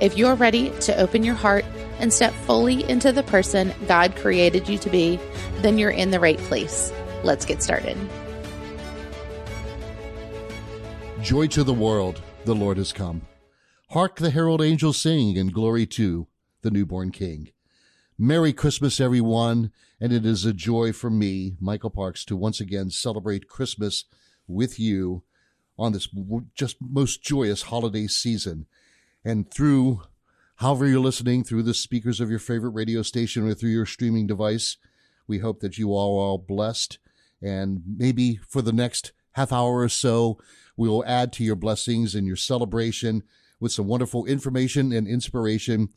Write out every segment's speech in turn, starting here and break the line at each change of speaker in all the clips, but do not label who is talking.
If you're ready to open your heart and step fully into the person God created you to be, then you're in the right place. Let's get started.
Joy to the world, the Lord has come. Hark the herald angels sing, and glory to the newborn King. Merry Christmas, everyone, and it is a joy for me, Michael Parks, to once again celebrate Christmas with you on this just most joyous holiday season and through however you're listening through the speakers of your favorite radio station or through your streaming device. We hope that you all are all blessed. And maybe for the next half hour or so, we will add to your blessings and your celebration with some wonderful information and inspiration.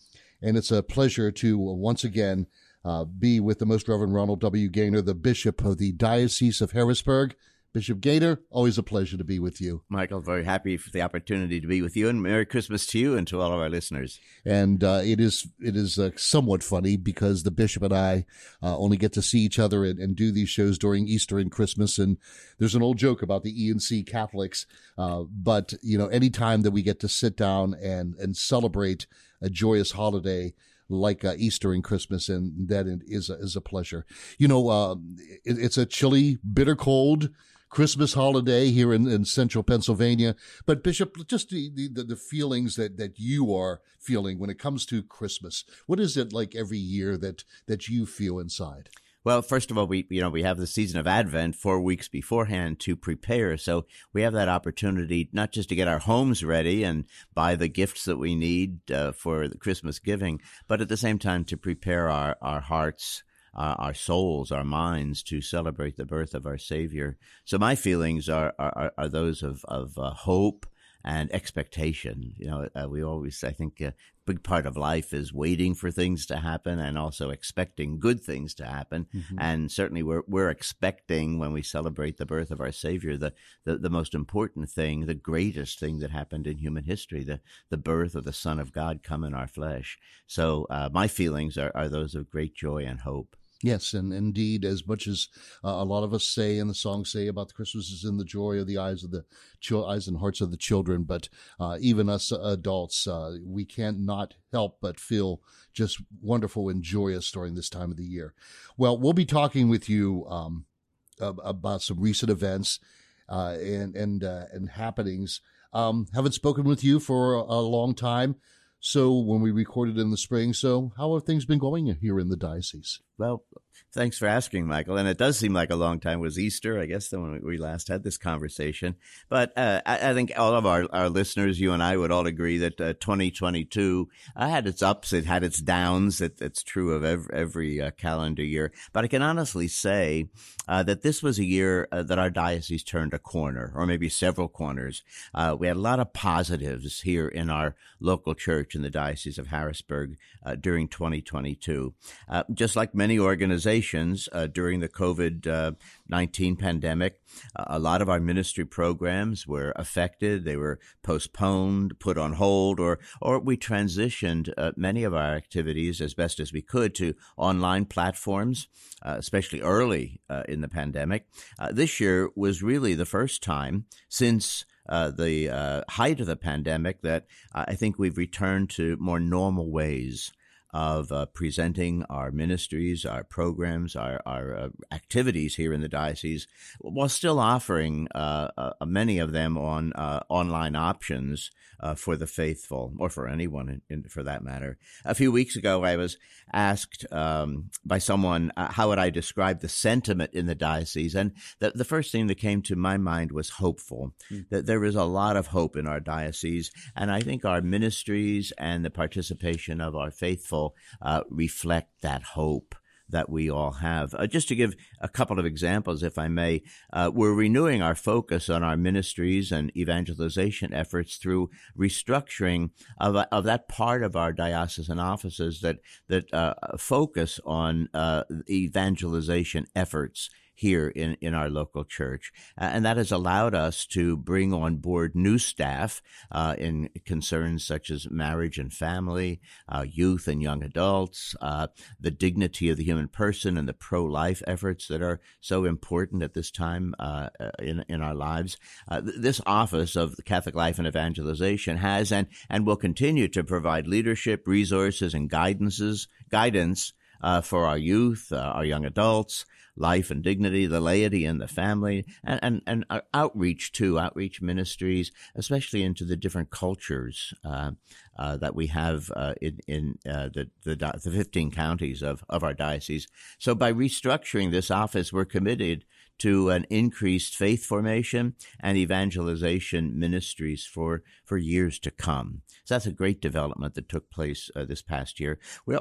And it's a pleasure to once again uh, be with the Most Reverend Ronald W. Gainer, the Bishop of the Diocese of Harrisburg. Bishop Gainer, always a pleasure to be with you.
Michael, very happy for the opportunity to be with you, and Merry Christmas to you and to all of our listeners.
And uh, it is it is uh, somewhat funny because the bishop and I uh, only get to see each other and, and, do these shows during Easter and Christmas. And there's an old joke about the E&C Catholics, uh, but you know, anytime that we get to sit down and and celebrate a joyous holiday like uh, Easter and Christmas, and that is a, is a pleasure. You know, uh, it, it's a chilly, bitter cold Christmas holiday here in, in central Pennsylvania. But Bishop, just the, the, the feelings that, that you are feeling when it comes to Christmas. What is it like every year that, that you feel inside?
Well, first of all, we you know we have the season of Advent four weeks beforehand to prepare, so we have that opportunity not just to get our homes ready and buy the gifts that we need uh, for the Christmas giving, but at the same time to prepare our our hearts uh, our souls, our minds to celebrate the birth of our Savior. So my feelings are are, are those of of uh, hope and expectation. You know, uh, we always I think a big part of life is waiting for things to happen and also expecting good things to happen. Mm-hmm. And certainly we're we're expecting when we celebrate the birth of our Savior the, the the most important thing, the greatest thing that happened in human history, the the birth of the Son of God come in our flesh. So uh, my feelings are, are those of great joy and hope.
Yes, and indeed, as much as uh, a lot of us say and the songs say about the Christmas is in the joy of the eyes of the ch- eyes and hearts of the children, but uh, even us adults, uh, we can't not help but feel just wonderful and joyous during this time of the year. Well, we'll be talking with you um, about some recent events uh, and and uh, and happenings. Um, haven't spoken with you for a, a long time. So when we recorded in the spring, so how have things been going here in the diocese?
Well, thanks for asking, Michael. And it does seem like a long time was Easter, I guess, when we last had this conversation. But uh, I, I, think all of our, our listeners, you and I, would all agree that uh, 2022 uh, had its ups, it had its downs. It, it's true of every, every uh, calendar year. But I can honestly say uh, that this was a year uh, that our diocese turned a corner, or maybe several corners. we had a lot of positives here in our local church in the Diocese of Harrisburg during 2022. just like many organizations uh, during the COVID 19 pandemic, uh, a lot of our ministry programs were affected. They were postponed, put on hold, or, or we transitioned uh, many of our activities as best as we could to online platforms, uh, especially early uh, in the pandemic. Uh, this year was really the first time since uh, the uh, height of the pandemic that I think we've returned to more normal ways of uh, presenting our ministries, our programs, our, our uh, activities here in the diocese, while still offering uh, uh many of them on uh, online options uh, for the faithful, or for anyone in, in, for that matter. A few weeks ago, I was asked um, by someone how would I describe the sentiment in the diocese, and the, the first thing that came to my mind was hopeful. Mm. That there is a lot of hope in our diocese, and I think our ministries and the participation of our faithful uh, reflect that hope that we all have. Uh, just to give a couple of examples, if I may, uh, we're renewing our focus on our ministries and evangelization efforts through restructuring of, of that part of our diocesan offices that that uh, focus on uh, evangelization efforts here in, in our local church. Uh, and that has allowed us to bring on board new staff uh, in concerns such as marriage and family, uh, youth and young adults, uh, the dignity of the human person, and the pro life efforts that are so important at this time uh, uh, in, in our lives. this office of Catholic Life and Evangelization has and, and will continue to provide leadership, resources, and guidances, guidance. Uh, for our youth, uh, our young adults, life and dignity, the laity and the family, and, and, and uh, outreach too, outreach ministries, especially into the different cultures uh, uh, that we have uh, in, in uh, the, the, the 15 counties of, of our diocese. So by restructuring this office, we're committed to an increased faith formation and evangelization ministries for, for years to come. So that's a great development that took place uh, this past year. We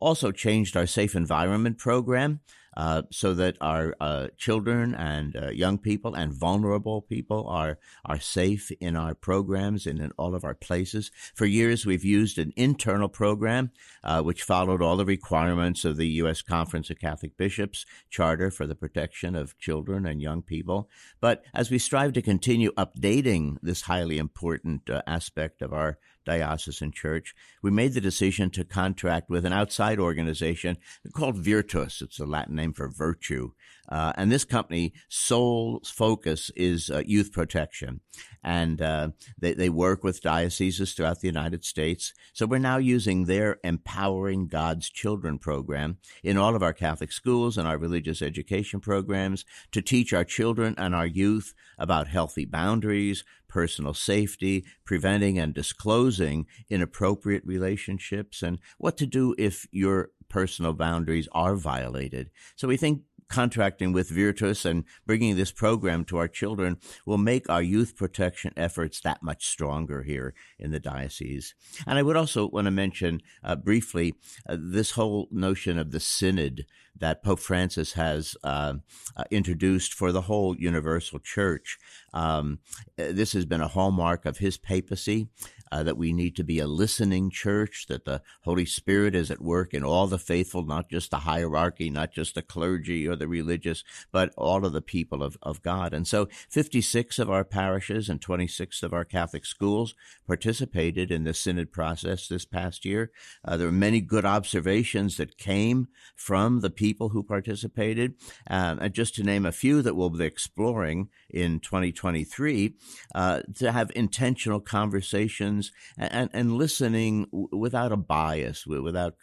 also changed our safe environment program uh, so that our uh, children and uh, young people and vulnerable people are are safe in our programs and in all of our places. For years, we've used an internal program uh, which followed all the requirements of the U.S. Conference of Catholic Bishops Charter for the protection of children and young people. But as we strive to continue updating this highly important uh, aspect of our diocesan church, we made the decision to contract with an outside organization called Virtus. It's a Latin name for virtue. Uh, and this company sole focus is uh, youth protection. And uh, they, they work with dioceses throughout the United States. So we're now using their Empowering God's Children program in all of our Catholic schools and our religious education programs to teach our children and our youth about healthy boundaries, personal safety, preventing and disclosing inappropriate relationships, and what to do if your personal boundaries are violated. So we think contracting with Virtus and bringing this program to our children will make our youth protection efforts that much stronger here in the diocese. And I would also want to mention uh, briefly uh, this whole notion of the synod that Pope Francis has uh, uh, introduced for the whole universal church. Um, this has been a hallmark of his papacy. Uh, that we need to be a listening church, that the Holy Spirit is at work in all the faithful, not just the hierarchy, not just the clergy or the religious, but all of the people of, of God. And so 56 of our parishes and 26 of our Catholic schools participated in the synod process this past year. Uh, there were many good observations that came from the people who participated. Um, and just to name a few that we'll be exploring in 2023, uh, to have intentional conversations and, and listening without a bias, without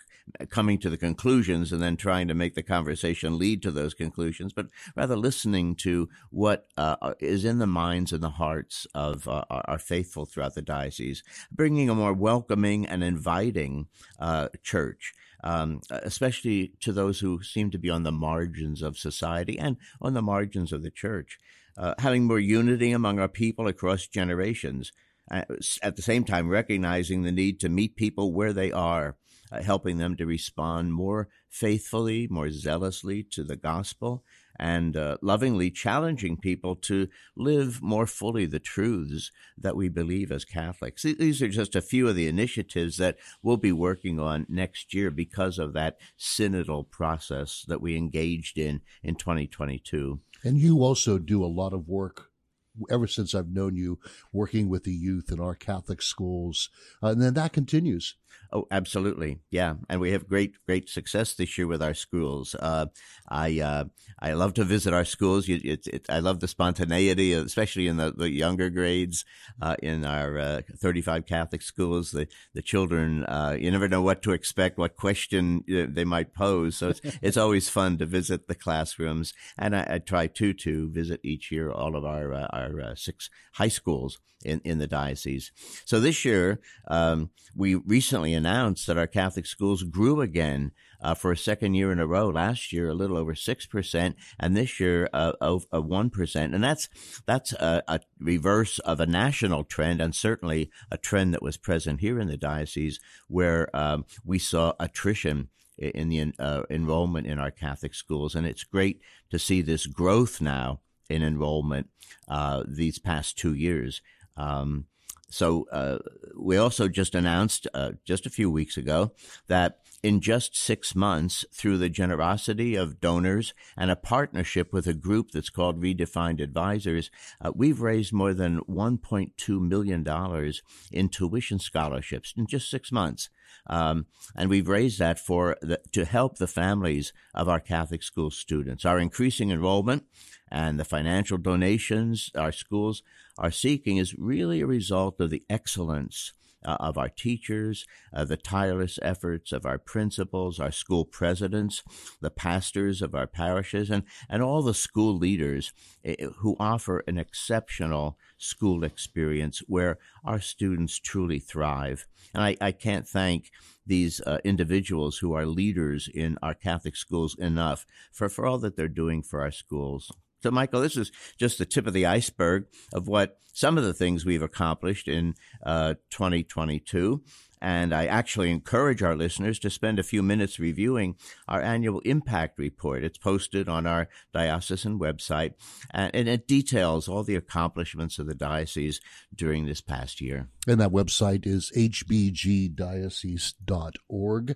coming to the conclusions and then trying to make the conversation lead to those conclusions, but rather listening to what uh, is in the minds and the hearts of uh, our faithful throughout the diocese, bringing a more welcoming and inviting uh, church um, especially to those who seem to be on the margins of society and on the margins of the church. Uh, having more unity among our people across generations, at the same time recognizing the need to meet people where they are, uh, helping them to respond more faithfully, more zealously to the gospel, and uh, lovingly challenging people to live more fully the truths that we believe as Catholics. These are just a few of the initiatives that we'll be working on next year because of that synodal process that we engaged in in 2022.
And you also do a lot of work ever since I've known you working with the youth in our Catholic schools. Uh, and then that continues.
Oh, absolutely, yeah, and we have great, great success this year with our schools. Uh, I, uh, I love to visit our schools. It, it, I love the spontaneity, especially in the, the younger grades. Uh, in our uh, 35 Catholic schools, the the children, uh, you never know what to expect, what question uh, they might pose. So it's it's always fun to visit the classrooms, and I, I try too to visit each year all of our our six high schools in in the diocese. So this year, um, we recently announced that our Catholic schools grew again uh, for a second year in a row. Last year, a little over six percent, and this year, uh, a one percent. And that's that's a, a, reverse of a national trend, and certainly a trend that was present here in the diocese, where um, we saw attrition in the uh, enrollment in our Catholic schools, and it's great to see this growth now in enrollment uh, these past two years. Um, so uh, we also just announced uh, just a few weeks ago that in just six months, through the generosity of donors and a partnership with a group that's called Redefined Advisors, uh, we've raised more than $1.2 million in tuition scholarships in just six months. Um, and we've raised that for the, to help the families of our Catholic school students. Our increasing enrollment and the financial donations our schools are seeking is really a result of the excellence uh, of our teachers, uh, the tireless efforts of our principals, our school presidents, the pastors of our parishes, and, and all the school leaders uh, who offer an exceptional school experience where our students truly thrive. And I, I can't thank these uh, individuals who are leaders in our Catholic schools enough for, for all that they're doing for our schools. So, Michael, this is just the tip of the iceberg of what some of the things we've accomplished in uh, 2022. And I actually encourage our listeners to spend a few minutes reviewing our annual impact report. It's posted on our diocesan website, and, and it details all the accomplishments of the diocese during this past year.
And that website is hbgdiocese.org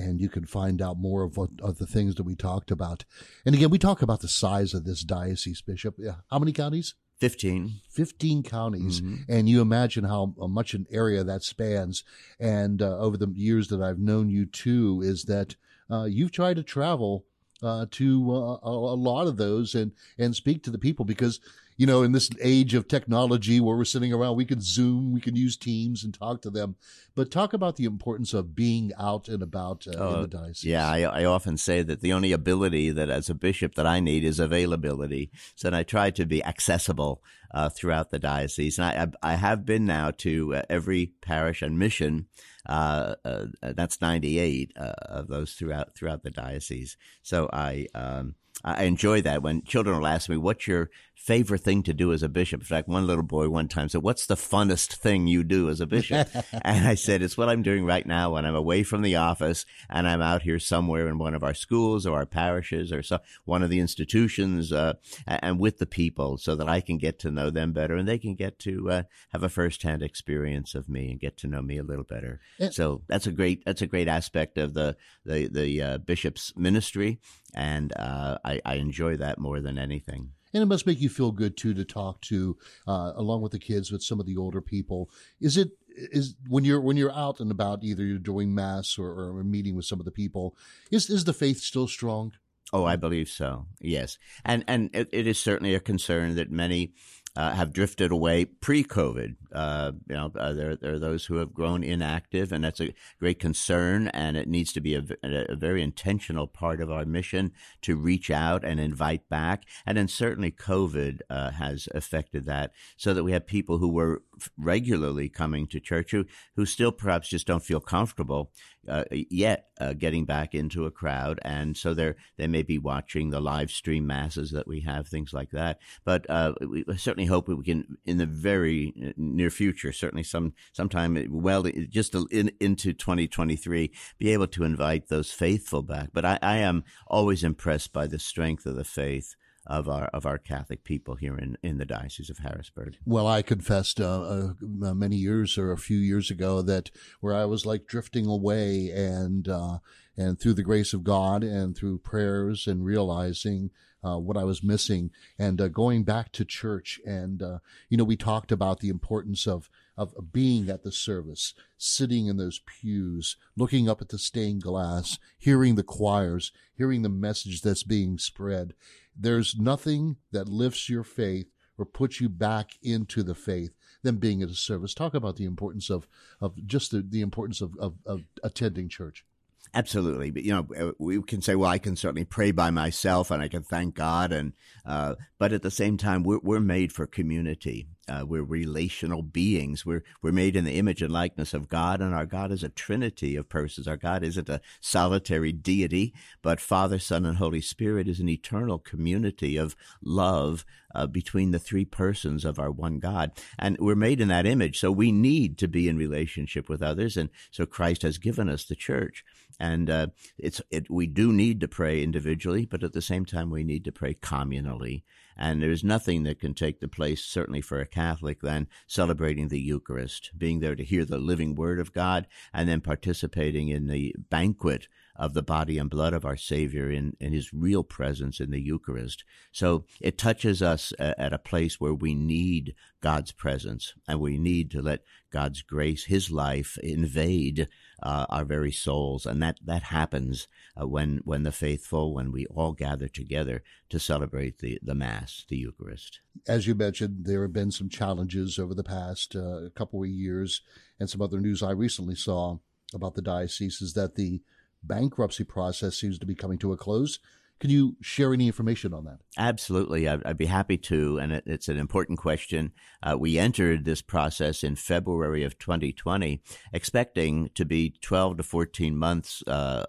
and you can find out more of what of the things that we talked about. And again, we talk about the size of this diocese, Bishop. How many counties?
15.
15 counties. Mm-hmm. And you imagine how much an area that spans. And uh, over the years that I've known you too, is that uh, you've tried to travel uh, to uh, a, a, lot of those and, and speak to the people because you know, in this age of technology where we're sitting around, we can Zoom, we can use Teams and talk to them. But talk about the importance of being out and about uh, in the diocese.
Yeah, I, I, often say that the only ability that as a bishop that I need is availability. So I try to be accessible uh, throughout the diocese. And I, I have been now to uh, every parish and mission. Uh, uh, that's 98 uh, of those throughout throughout the diocese. So I um, I enjoy that when children will ask me, "What's your favorite thing to do as a bishop. In fact, one little boy one time said, what's the funnest thing you do as a bishop? and I said, it's what I'm doing right now when I'm away from the office and I'm out here somewhere in one of our schools or our parishes or so, one of the institutions, uh, and with the people so that I can get to know them better and they can get to, uh, have a firsthand experience of me and get to know me a little better. Yeah. So that's a great, that's a great aspect of the, the, the, uh, bishop's ministry. And, uh, I, I enjoy that more than anything
and it must make you feel good too to talk to uh, along with the kids with some of the older people. Is it is when you're when you're out and about either you're doing mass or, or meeting with some of the people is is the faith still strong?
Oh i believe so yes. And and it, it is certainly a concern that many uh, have drifted away pre-COVID. Uh, you know, uh, there, there are those who have grown inactive, and that's a great concern. And it needs to be a, a, very intentional part of our mission to reach out and invite back. And then certainly COVID uh, has affected that, so that we have people who were regularly coming to church who who still perhaps just don't feel comfortable uh, yet uh, getting back into a crowd, and so they they may be watching the live stream masses that we have, things like that. But uh, we certainly hope we can, in the very uh, near future, certainly some sometime well, just in, into 2023, be able to invite those faithful back. But I, I am always impressed by the strength of the faith of our of our Catholic people here in, in the Diocese of Harrisburg.
Well, I confessed uh, uh, many years or a few years ago that where I was like drifting away, and uh, and through the grace of God and through prayers and realizing uh, what I was missing and uh, going back to church. And, uh, you know, we talked about the importance of, of being at the service, sitting in those pews, looking up at the stained glass, hearing the choirs, hearing the message that's being spread. There's nothing that lifts your faith or puts you back into the faith than being at a service. Talk about the importance of, of just the, the importance of, of, of attending church.
Absolutely, but you know, uh, we can say, well, I can certainly pray by myself, and I can thank God, and uh, but at the same time, we're we're made for community, uh, we're relational beings. We're we're made in the image and likeness of God, and our God is a trinity of persons. Our God isn't a solitary deity, but Father, Son, and Holy Spirit is an eternal community of love uh, between the three persons of our one God. And we're made in that image, so we need to be in relationship with others. And so Christ has given us the church. And uh, it's it, we do need to pray individually, but at the same time, we need to pray communally. And there's nothing that can take the place, certainly for a Catholic, than celebrating the Eucharist, being there to hear the living Word of God, and then participating in the banquet of the body and blood of our Savior in, in his real presence in the Eucharist. So it touches us at a place where we need God's presence and we need to let God's grace, his life invade uh, our very souls. And that, that happens uh, when, when the faithful, when we all gather together to celebrate the, the Mass, the Eucharist.
As you mentioned, there have been some challenges over the past uh, couple of years and some other news I recently saw about the diocese is that the bankruptcy process seems to be coming to a close. Can you share any information on that?
Absolutely. I'd, I'd be happy to. And it, it's an important question. Uh, we entered this process in February of 2020, expecting to be 12 to 14 months uh,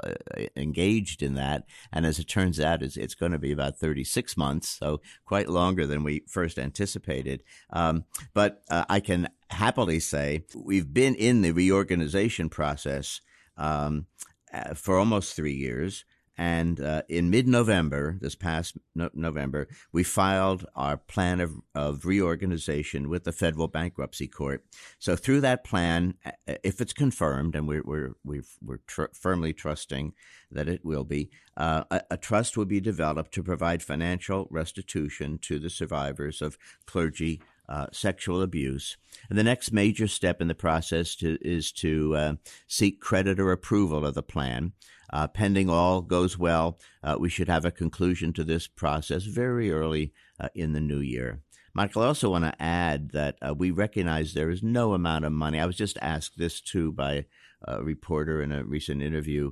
engaged in that. And as it turns out, it's, it's, going to be about 36 months, so quite longer than we first anticipated. Um, but uh, I can happily say we've been in the reorganization process. Um, uh, for almost three years. And uh, in mid November, this past no- November, we filed our plan of, of reorganization with the federal bankruptcy court. So, through that plan, uh, if it's confirmed, and we're, we're, we are tr- firmly trusting that it will be, uh, a, a trust will be developed to provide financial restitution to the survivors of clergy uh, sexual abuse. And the next major step in the process to, is to uh, seek creditor approval of the plan. Uh, pending all goes well, uh, we should have a conclusion to this process very early uh, in the new year. Michael, I also want to add that uh, we recognize there is no amount of money. I was just asked this too by a reporter in a recent interview.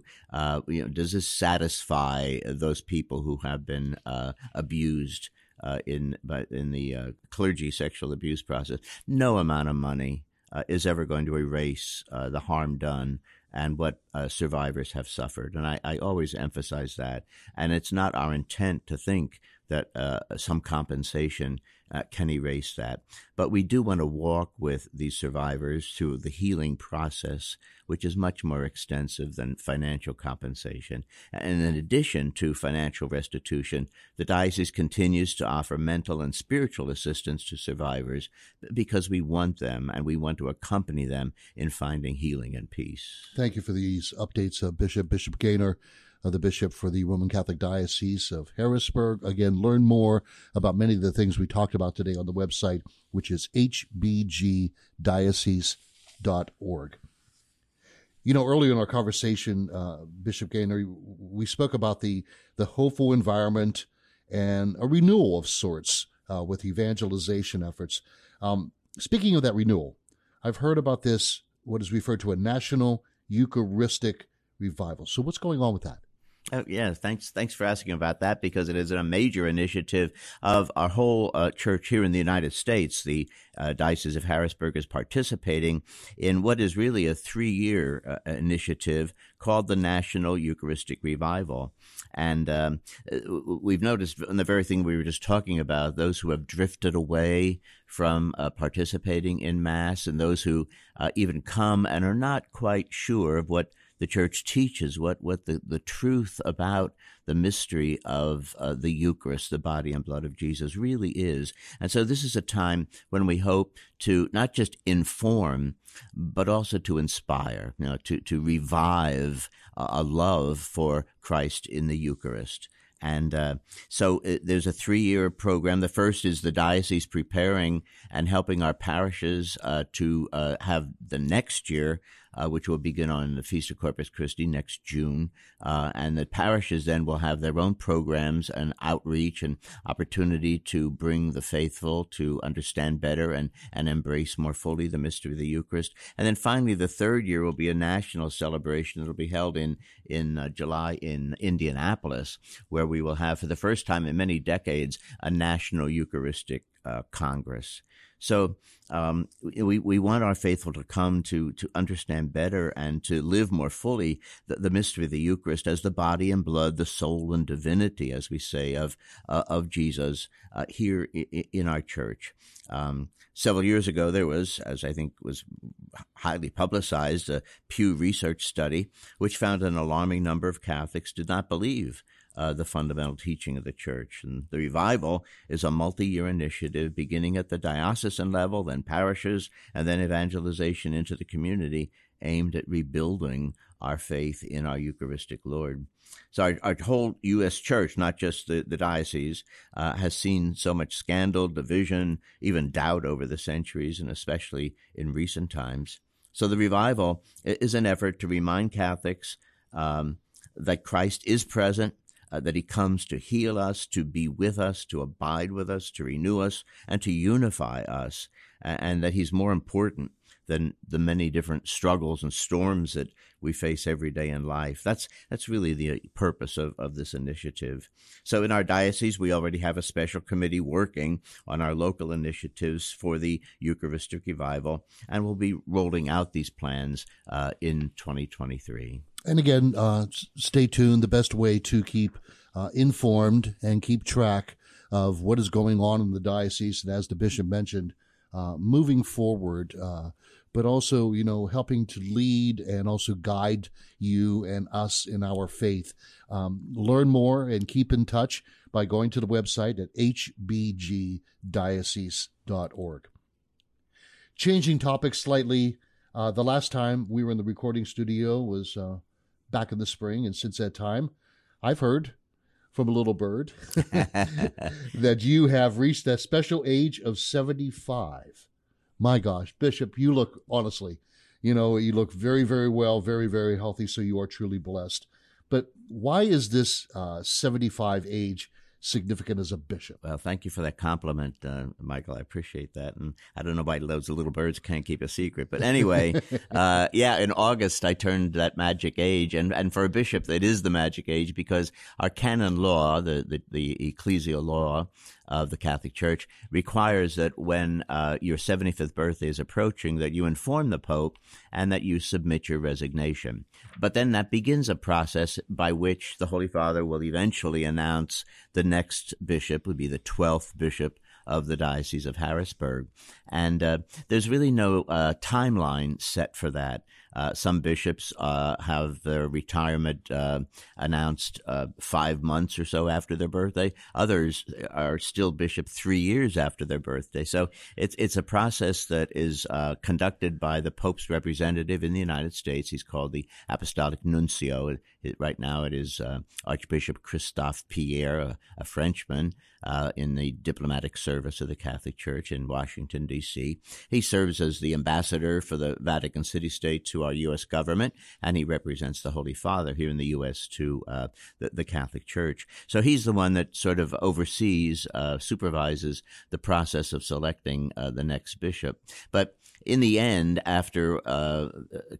you know, does this satisfy those people who have been abused? Uh, in but in the uh, clergy sexual abuse process. No amount of money uh, is ever going to erase uh, the harm done and what uh, survivors have suffered. And I, I, always emphasize that. And it's not our intent to think that uh, some compensation uh, can erase that. But we do want to walk with these survivors through the healing process, which is much more extensive than financial compensation. And in addition to financial restitution, the diocese continues to offer mental and spiritual assistance to survivors because we want them and we want to accompany them in finding healing and peace.
Thank you for these updates, uh, Bishop. Bishop Gainer uh, the bishop for the Roman Catholic Diocese of Harrisburg. Again, learn more about many of the things we talked about today on the website, which is hbgdiocese.org. You know, earlier in our conversation, uh, Bishop Gainer, we spoke about the, the hopeful environment and a renewal of sorts uh, with evangelization efforts. Um, speaking of that renewal, I've heard about this, what is referred to a national Eucharistic revival. So, what's going on with that?
Oh, yeah, thanks. Thanks for asking about that because it is a major initiative of our whole uh, church here in the United States. The uh, Diocese of Harrisburg is participating in what is really a three-year uh, initiative called the National Eucharistic Revival, and um, we've noticed in the very thing we were just talking about those who have drifted away from uh, participating in Mass, and those who uh, even come and are not quite sure of what the church teaches, what, what the, the truth about the mystery of uh, the Eucharist, the body and blood of Jesus, really is. And so this is a time when we hope to not just inform, but also to inspire, you know, to, to revive a, love for Christ in the Eucharist. And uh, so it, uh, there's a three year program. The first is the diocese preparing and helping our parishes uh, to uh, have the next year uh, which will begin on the Feast of Corpus Christi next June. Uh, and the parishes then will have their own programs and outreach and opportunity to bring the faithful to understand better and, and embrace more fully the mystery of the Eucharist. And then finally, the third year will be a national celebration that will be held in, in uh, July in Indianapolis, where we will have, for the first time in many decades, a national Eucharistic uh, Congress. So um, we we want our faithful to come to to understand better and to live more fully the, the, mystery of the Eucharist as the body and blood, the soul and divinity, as we say of uh, of Jesus uh, here in, our church. Um, several years ago, there was, as I think was highly publicized, a Pew Research study which found an alarming number of Catholics did not believe uh, the fundamental teaching of the church. And the revival is a multi year initiative beginning at the diocesan level, then parishes, and then evangelization into the community aimed at rebuilding our faith in our Eucharistic Lord. So our, our whole U.S. church, not just the, the diocese, uh, has seen so much scandal, division, even doubt over the centuries, and especially in recent times. So the revival is an effort to remind Catholics um, that Christ is present uh, that he comes to heal us, to be with us, to abide with us, to renew us, and to unify us, and that he's more important than the many different struggles and storms that we face every day in life. That's that's really the purpose of, of this initiative. So in our diocese, we already have a special committee working on our local initiatives for the Eucharistic revival, and we'll be rolling out these plans uh, in 2023
and again, uh, stay tuned. The best way to keep uh, informed and keep track of what is going on in the diocese, and as the bishop mentioned, uh, moving forward, uh, but also, you know, helping to lead and also guide you and us in our faith. Um, learn more and keep in touch by going to the website at hbgdiocese.org. Changing topics slightly. Uh, the last time we were in the recording studio was uh, back in the spring. And since that time, I've heard from a little bird that you have reached that special age of 75. My gosh, Bishop, you look honestly, you know, you look very, very well, very, very healthy. So you are truly blessed. But why is this uh, 75 age significant as a bishop.
Well, thank you for that compliment, uh, Michael. I appreciate that. And I don't know why those little birds can't keep a secret. But anyway, uh, yeah, in August, I turned that magic age. And, and for a bishop, it is the magic age because our canon law, the, the, the ecclesial law, of the Catholic Church requires that when uh, your 75th birthday is approaching, that you inform the Pope and that you submit your resignation. But then that begins a process by which the Holy Father will eventually announce the next bishop, would be the 12th bishop of the Diocese of Harrisburg. And uh, there's really no uh, timeline set for that. Uh, some bishops uh, have their retirement uh, announced uh, five months or so after their birthday. Others are still bishop three years after their birthday. So it's it's a process that is uh, conducted by the Pope's representative in the United States. He's called the Apostolic Nuncio. It, it, right now, it is uh, Archbishop Christophe Pierre, a, a Frenchman in the diplomatic service of the Catholic Church in Washington D.C. He serves as the ambassador for the Vatican City State to our U.S. government, and he represents the Holy Father here in the U.S. to uh, the, the, Catholic Church. So he's the one that sort of oversees, uh, supervises the process of selecting uh, the next bishop. But in the end, after uh,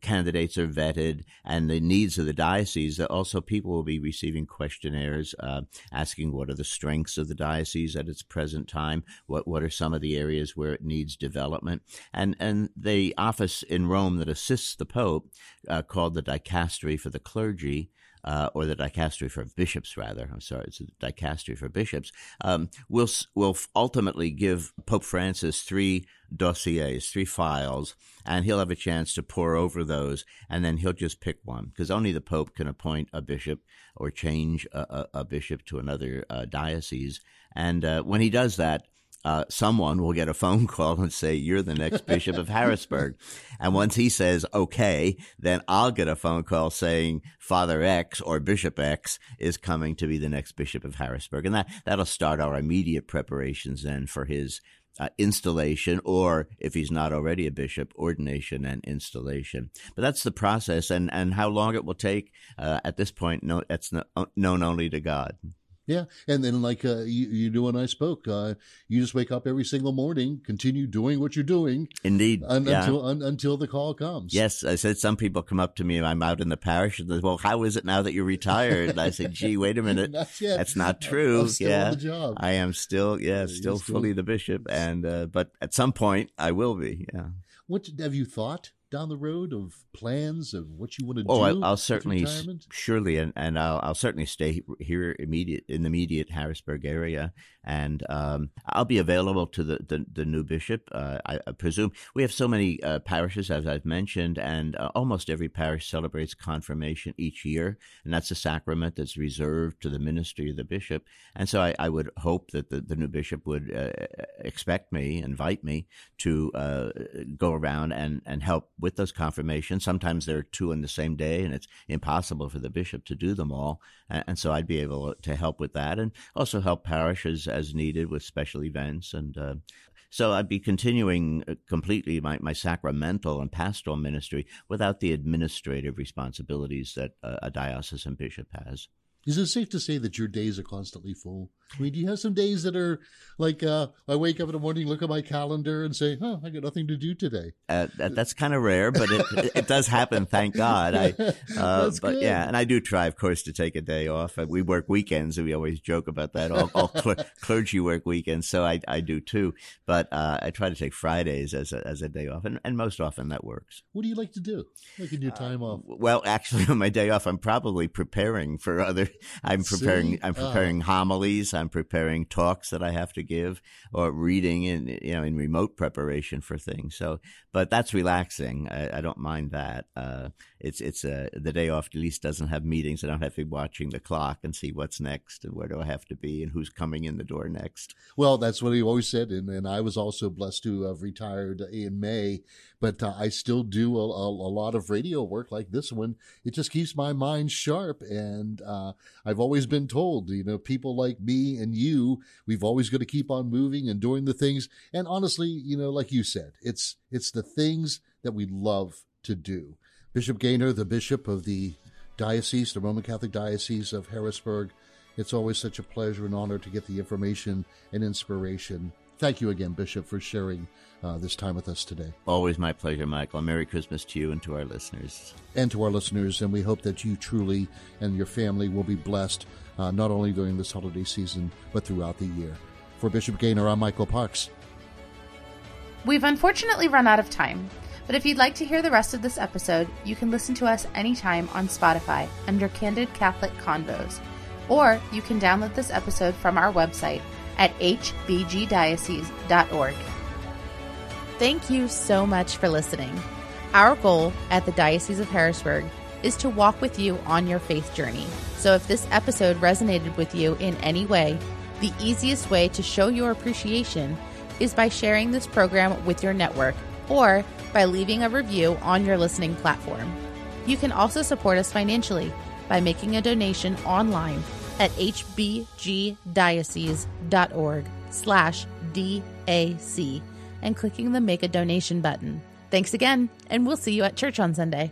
candidates are vetted and the needs of the diocese, also people will be receiving questionnaires uh, asking what are the strengths of the diocese at its present time, what what are some of the areas where it needs development, and and the office in Rome that assists the Pope, uh, called the Dicastery for the Clergy, uh, or the dicastery for bishops, rather. I'm sorry, it's the dicastery for bishops. Um, will will ultimately give Pope Francis three dossiers, three files, and he'll have a chance to pour over those, and then he'll just pick one because only the Pope can appoint a bishop or change a, a, a bishop to another uh, diocese. And uh, when he does that, uh, someone will get a phone call and say, You're the next Bishop of Harrisburg. And once he says, Okay, then I'll get a phone call saying Father X or Bishop X is coming to be the next Bishop of Harrisburg. And that, that'll start our immediate preparations then for his uh, installation, or if he's not already a bishop, ordination and installation. But that's the process, and, and how long it will take uh, at this point, no, no, known only to God.
Yeah, and then like uh, you, you do when I spoke, uh, you just wake up every single morning, continue doing what you're doing,
Indeed,
un-
yeah.
until un- until the call comes.
Yes, I said some people come up to me. I'm out in the parish, and they, well, how is it now that you're retired? And I said, "Gee, wait a minute,
Not
that's not
I'm
true.
still
yeah,
on the job.
I am still, yeah,
you're
still
still-
fully the bishop, and uh, but at some point I will be. Yeah.
What have you thought down the road of plans of what you want to
Oh,
do?
I'll, I'll certainly, surely, and, and I'll, I'll certainly stay here immediate in the immediate Harrisburg area, and um, I'll be available to the the, the new bishop. Uh, I, I presume we have so many uh, parishes, as I've mentioned, and uh, almost every parish celebrates confirmation each year, and that's a sacrament that's reserved to the ministry of the bishop. And so I, I would hope that the, the new bishop would uh, expect me, invite me to uh, go around and, and help with those confirmations. Sometimes there are two in the same day, and it's impossible for the bishop to do them all. And, and so I'd be able to help with that and also help parishes as needed with special events. And uh, so I'd be continuing uh, completely my, my sacramental and pastoral ministry without the administrative responsibilities that uh, a diocesan bishop has.
Is it safe to say that your days are constantly full? I mean, do you have some days that are like uh, I wake up in the morning, look at my calendar, and say, "Huh, I got nothing to do today."
Uh, that, that's kind of rare, but it, it does happen. Thank God. I, uh, but
good.
yeah, and I do try, of course, to take a day off. Uh, We work weekends, and we always joke about that. All, all cler- clergy work weekends, so I, I do too. But uh, I try to take Fridays as a, as a day off, and, and most often that works.
What do you like to do, like in your time off?
Well, actually, on my day off, I'm probably preparing for other. I'm preparing.
See?
I'm
Ah.
preparing homilies. I'm preparing talks that I have to give, or reading in you know in remote preparation for things. So, but that's relaxing. I, I don't mind that. Uh, it's it's uh, the day off at least doesn't have meetings. I don't have to be watching the clock and see what's next and where do I have to be and who's coming in the door next.
Well, that's what he always said, and, and I was also blessed to have retired in May, but uh, I still do a, a, a lot of radio work like this one. It just keeps my mind sharp, and uh, I've always been told, you know, people like and you, we've always got to keep on moving and doing the things. And honestly, you know, like you said, it's it's the things that we love to do. Bishop Gainer, the bishop of the diocese, the Roman Catholic Diocese of Harrisburg. It's always such a pleasure and honor to get the information and inspiration. Thank you again, Bishop, for sharing uh, this time with us today.
Always my pleasure, Michael. Merry Christmas to you and to our listeners.
And to our listeners, and we hope that you truly and your family will be blessed uh, not only during this holiday season, but throughout the year. For Bishop Gainer, I'm Michael Parks.
We've unfortunately run out of time, but if you'd like to hear the rest of this episode, you can listen to us anytime on Spotify under Candid Catholic Convos, or you can download this episode from our website at hbgdiocese.org. Thank you so much for listening. Our goal at the Diocese of Harrisburg is to walk with you on your faith journey. So if this episode resonated with you in any way, the easiest way to show your appreciation is by sharing this program with your network or by leaving a review on your listening platform. You can also support us financially by making a donation online at hbgdiocese.org slash DAC and clicking the Make a Donation button. Thanks again, and we'll see you at church on Sunday.